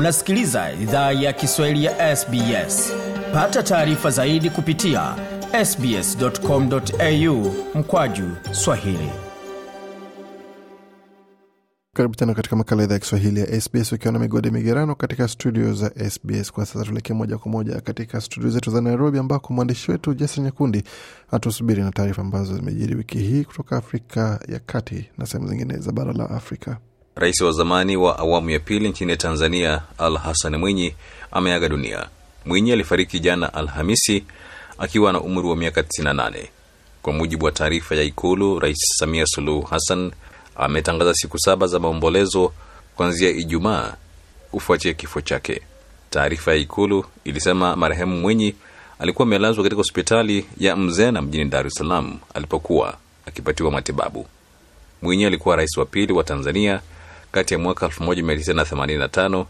Unasikiliza idhaa ya Kiswahili ya SBS. Pata taarifa zaidi kupitia sbs.com.au mkwaju swahili. Karibu tena katika makala idhaa ya Kiswahili ya SBS ukiwa na migode migerano katika studio za SBS. Kwa sasa tuelekee moja kwa moja katika studio zetu za Nairobi, ambako mwandishi wetu Jason Nyakundi atusubiri na taarifa ambazo zimejiri wiki hii kutoka Afrika ya Kati na sehemu zingine za bara la Afrika. Rais wa zamani wa awamu ya pili nchini Tanzania Al Hassan Mwinyi ameaga dunia. Mwinyi alifariki jana Alhamisi akiwa na umri wa miaka 98. Kwa mujibu wa taarifa ya Ikulu, Rais Samia Suluhu Hassan ametangaza siku saba za maombolezo kuanzia Ijumaa kufuatia kifo chake. Taarifa ya Ikulu ilisema marehemu Mwinyi alikuwa amelazwa katika hospitali ya Mzena mjini Dar es Salaam alipokuwa akipatiwa matibabu. Mwinyi alikuwa rais wa pili wa Tanzania kati ya mwaka 1985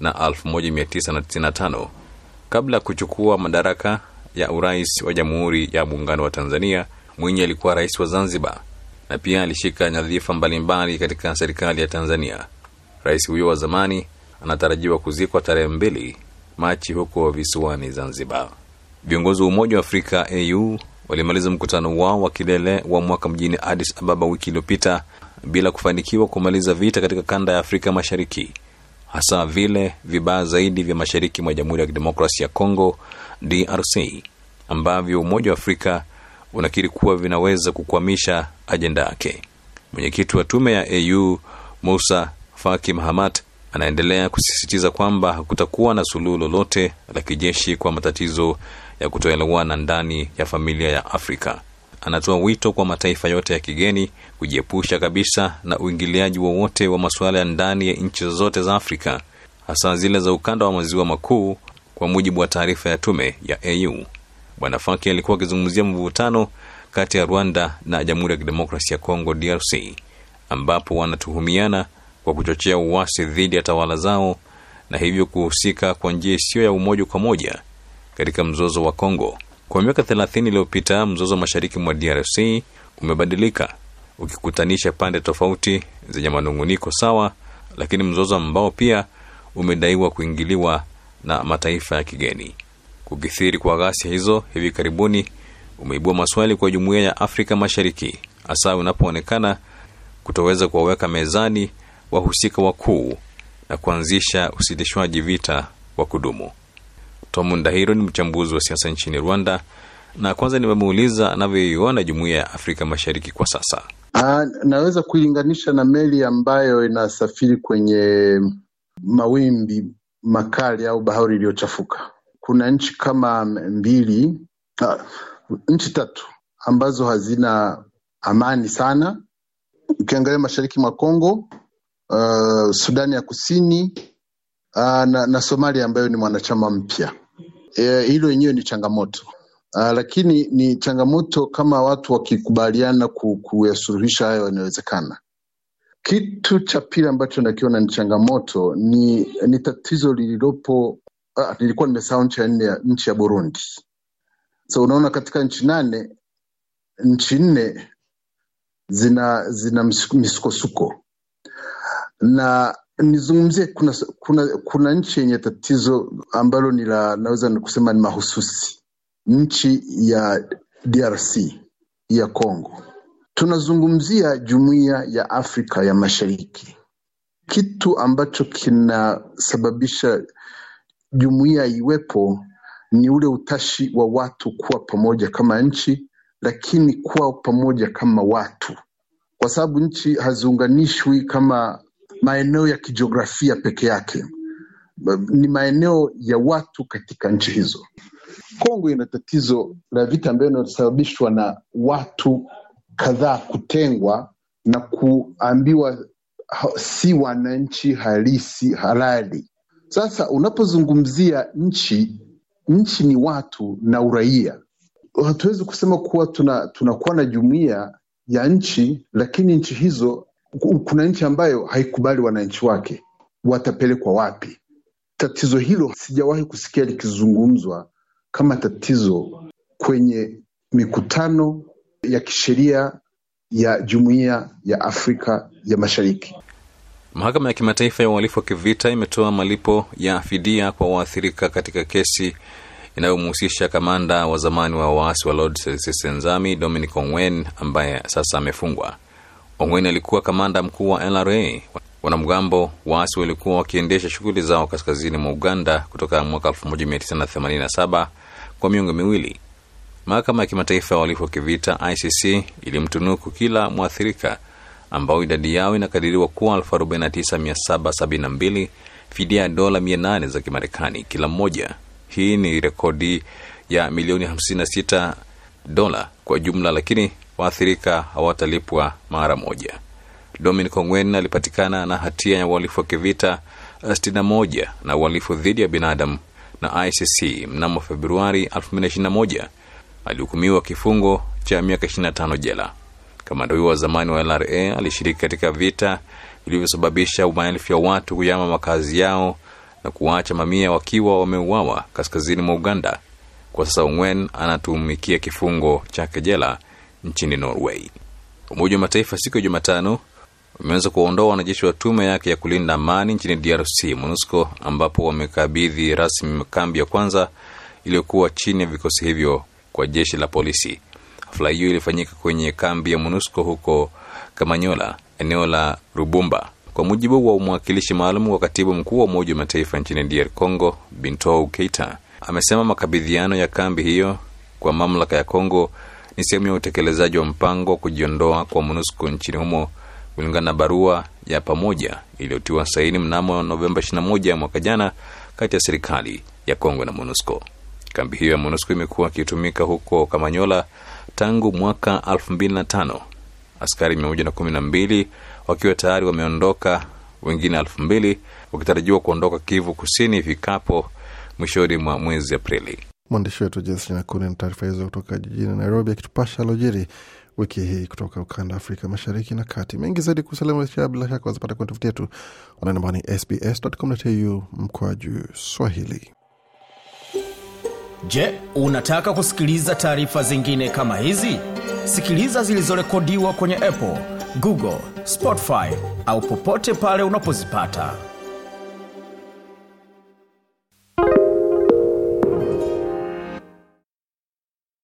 na 1995 kabla ya kuchukua madaraka ya urais wa Jamhuri ya Muungano wa Tanzania. Mwinyi alikuwa rais wa Zanzibar na pia alishika nyadhifa mbalimbali katika serikali ya Tanzania. Rais huyo wa zamani anatarajiwa kuzikwa tarehe mbili Machi huko visiwani Zanzibar. Viongozi wa Umoja wa Afrika AU walimaliza mkutano wao wa kilele wa mwaka mjini Addis Ababa wiki iliyopita bila kufanikiwa kumaliza vita katika kanda ya Afrika Mashariki, hasa vile vibaya zaidi vya mashariki mwa Jamhuri ya Kidemokrasia ya Kongo DRC ambavyo Umoja wa Afrika unakiri kuwa vinaweza kukwamisha ajenda yake. Mwenyekiti wa tume ya AU Musa Faki Mahamat anaendelea kusisitiza kwamba hakutakuwa na suluhu lolote la kijeshi kwa matatizo ya kutoelewana ndani ya familia ya Afrika. Anatoa wito kwa mataifa yote ya kigeni kujiepusha kabisa na uingiliaji wowote wa, wa masuala ya ndani ya nchi zozote za Afrika, hasa zile za ukanda wa maziwa makuu, kwa mujibu wa taarifa ya tume ya AU. Bwana Faki alikuwa akizungumzia mvutano kati ya Rwanda na Jamhuri ya Kidemokrasia ya Kongo DRC, ambapo wanatuhumiana kwa kuchochea uasi dhidi ya tawala zao na hivyo kuhusika kwa njia isiyo ya umoja kwa moja katika mzozo wa Kongo. Kwa miaka 30 iliyopita, mzozo mashariki mwa DRC umebadilika ukikutanisha pande tofauti zenye manunguniko sawa, lakini mzozo ambao pia umedaiwa kuingiliwa na mataifa ya kigeni. Kukithiri kwa ghasia hizo hivi karibuni umeibua maswali kwa jumuiya ya Afrika Mashariki, hasa unapoonekana kutoweza kuwaweka mezani wahusika wakuu na kuanzisha usitishwaji vita wa kudumu. Tom Ndahiro ni mchambuzi wa siasa nchini Rwanda, na kwanza nimemuuliza anavyoiona jumuiya ya Afrika Mashariki kwa sasa. Aa, naweza kuilinganisha na meli ambayo inasafiri kwenye mawimbi makali au bahari iliyochafuka. Kuna nchi kama mbili uh, nchi tatu ambazo hazina amani sana. Ukiangalia mashariki mwa Kongo, uh, Sudani ya Kusini uh, na, na Somalia ambayo ni mwanachama mpya. E, hilo yenyewe ni changamoto uh, lakini ni changamoto kama watu wakikubaliana ku, kuyasuluhisha hayo yanawezekana. Kitu cha pili ambacho nakiona ni changamoto ni, ni tatizo lililopo Ah, nilikuwa nimesahau nchi ya nne, nchi ya Burundi. So unaona katika nchi nane, nchi nne zina zina misukosuko, na nizungumzie, kuna, kuna, kuna nchi yenye tatizo ambalo ni la naweza kusema ni mahususi, nchi ya DRC ya Congo. Tunazungumzia jumuiya ya Afrika ya Mashariki, kitu ambacho kinasababisha jumuiya iwepo ni ule utashi wa watu kuwa pamoja kama nchi, lakini kuwa pamoja kama watu, kwa sababu nchi haziunganishwi kama maeneo ya kijiografia peke yake, ni maeneo ya watu katika nchi hizo. Kongo ina tatizo la vita ambayo inasababishwa na watu kadhaa kutengwa na kuambiwa si wananchi halisi halali. Sasa unapozungumzia nchi, nchi ni watu na uraia. Hatuwezi kusema kuwa tuna tunakuwa na jumuiya ya nchi, lakini nchi hizo, kuna nchi ambayo haikubali wananchi wake, watapelekwa wapi? Tatizo hilo sijawahi kusikia likizungumzwa kama tatizo kwenye mikutano ya kisheria ya jumuiya ya Afrika ya Mashariki. Mahakama ya Kimataifa ya Uhalifu wa Kivita imetoa malipo ya fidia kwa waathirika katika kesi inayomhusisha kamanda wa zamani wa waasi wa Lord Resistance Army Dominic Ongwen ambaye sasa amefungwa. Ongwen alikuwa kamanda mkuu wa LRA. Wanamgambo waasi walikuwa wakiendesha shughuli zao kaskazini mwa Uganda kutoka mwaka 1987 kwa miongo miwili. Mahakama ya Kimataifa ya Uhalifu wa Kivita ICC ilimtunuku kila mwathirika ambao idadi yao inakadiriwa kuwa 49772 fidia ya dola 800 za Kimarekani kila mmoja. Hii ni rekodi ya milioni 56 dola kwa jumla, lakini waathirika hawatalipwa mara moja. Dominic Ongwen alipatikana na hatia ya uhalifu wa kivita 61 na uhalifu dhidi ya binadamu na ICC mnamo Februari 2021. Alihukumiwa kifungo cha miaka 25 jela. Kamanda huyo wa zamani wa LRA alishiriki katika vita vilivyosababisha maelfu ya watu kuyama makazi yao na kuwaacha mamia wakiwa wameuawa kaskazini mwa Uganda. Kwa sasa Ongwen anatumikia kifungo chake jela nchini Norway. Umoja wa Mataifa siku ya Jumatano umeanza kuwaondoa wanajeshi wa tume yake ya kulinda amani nchini DRC, MONUSCO, ambapo wamekabidhi rasmi kambi ya kwanza iliyokuwa chini ya vikosi hivyo kwa jeshi la polisi. Hafla hiyo ilifanyika kwenye kambi ya MONUSCO huko Kamanyola, eneo la Rubumba. Kwa mujibu wa mwakilishi maalum wa katibu mkuu wa Umoja wa Mataifa nchini DR Congo, Bintou Keita, amesema makabidhiano ya kambi hiyo kwa mamlaka ya Congo ni sehemu ya utekelezaji wa mpango wa kujiondoa kwa MONUSCO nchini humo kulingana na barua ya pamoja iliyotiwa saini mnamo Novemba 21 mwaka jana kati ya serikali ya Kongo na MONUSCO. Kambi hiyo ya MONUSCO imekuwa ikitumika huko Kamanyola tangu mwaka 2005. Askari 112 wakiwa tayari wameondoka, wengine 2000 wakitarajiwa kuondoka Kivu Kusini ifikapo mwishoni mwa mwezi Aprili. Mwandishi wetu Nyakuni na taarifa hizo kutoka jijini Nairobi, akitupasha alojiri wiki hii kutoka ukanda Afrika mashariki na kati. Mengi zaidi kuhusu bila shaka wazapata kwenye tovuti yetu wanaenda sbs.com.au mkoa juu Swahili. Je, unataka kusikiliza taarifa zingine kama hizi? Sikiliza zilizorekodiwa kwenye Apple, Google, Spotify au popote pale unapozipata.